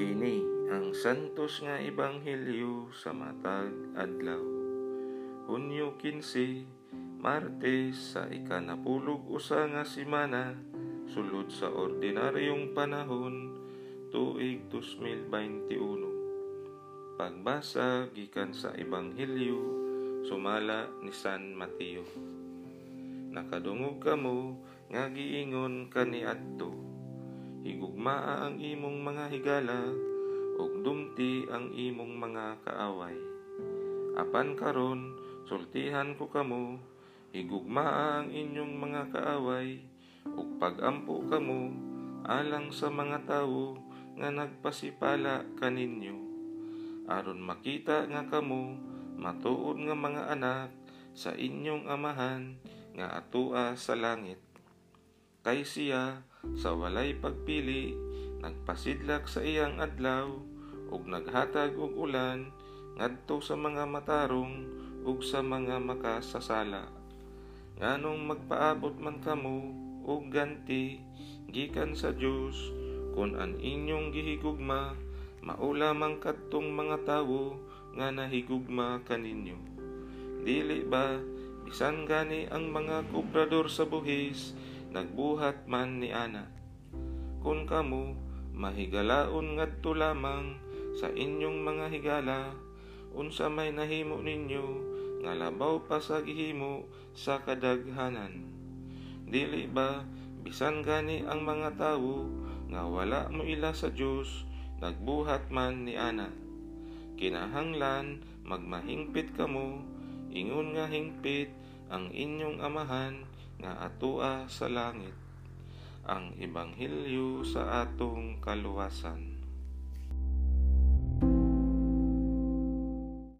Kini ang santos nga ebanghelyo sa matag adlaw. Hunyo 15, Martes sa ikanapulog usa nga simana sulod sa ordinaryong panahon tuig 2021. Pagbasa gikan sa ebanghelyo sumala ni San Mateo. Nakadungog kamo nga giingon kaniadto higugmaa ang imong mga higala ug dumti ang imong mga kaaway. Apan karon sultihan ko kamo higugmaa ang inyong mga kaaway ug pagampo kamo alang sa mga tawo nga nagpasipala kaninyo. Aron makita nga kamo matuod nga mga anak sa inyong amahan nga atua sa langit. Kay siya sa walay pagpili nagpasidlak sa iyang adlaw ug naghatag og ulan ngadto sa mga matarong ug sa mga makasasala. Nganong magpaabot man kamo og ganti gikan sa Dios kun an inyong gihigugma maula man kadtong mga tawo nga nahigugma kaninyo. Dili ba bisan gani ang mga kubrador sa buhis nagbuhat man ni ana. Kung kamo mahigalaon ngadto lamang sa inyong mga higala, unsa may nahimo ninyo nga labaw pa sa gihimo sa kadaghanan. Dili ba bisan gani ang mga tawo nga wala mo ila sa Dios nagbuhat man ni ana. Kinahanglan magmahingpit kamo ingon nga hingpit ang inyong amahan nga atua sa langit ang ebanghelyo sa atong kaluwasan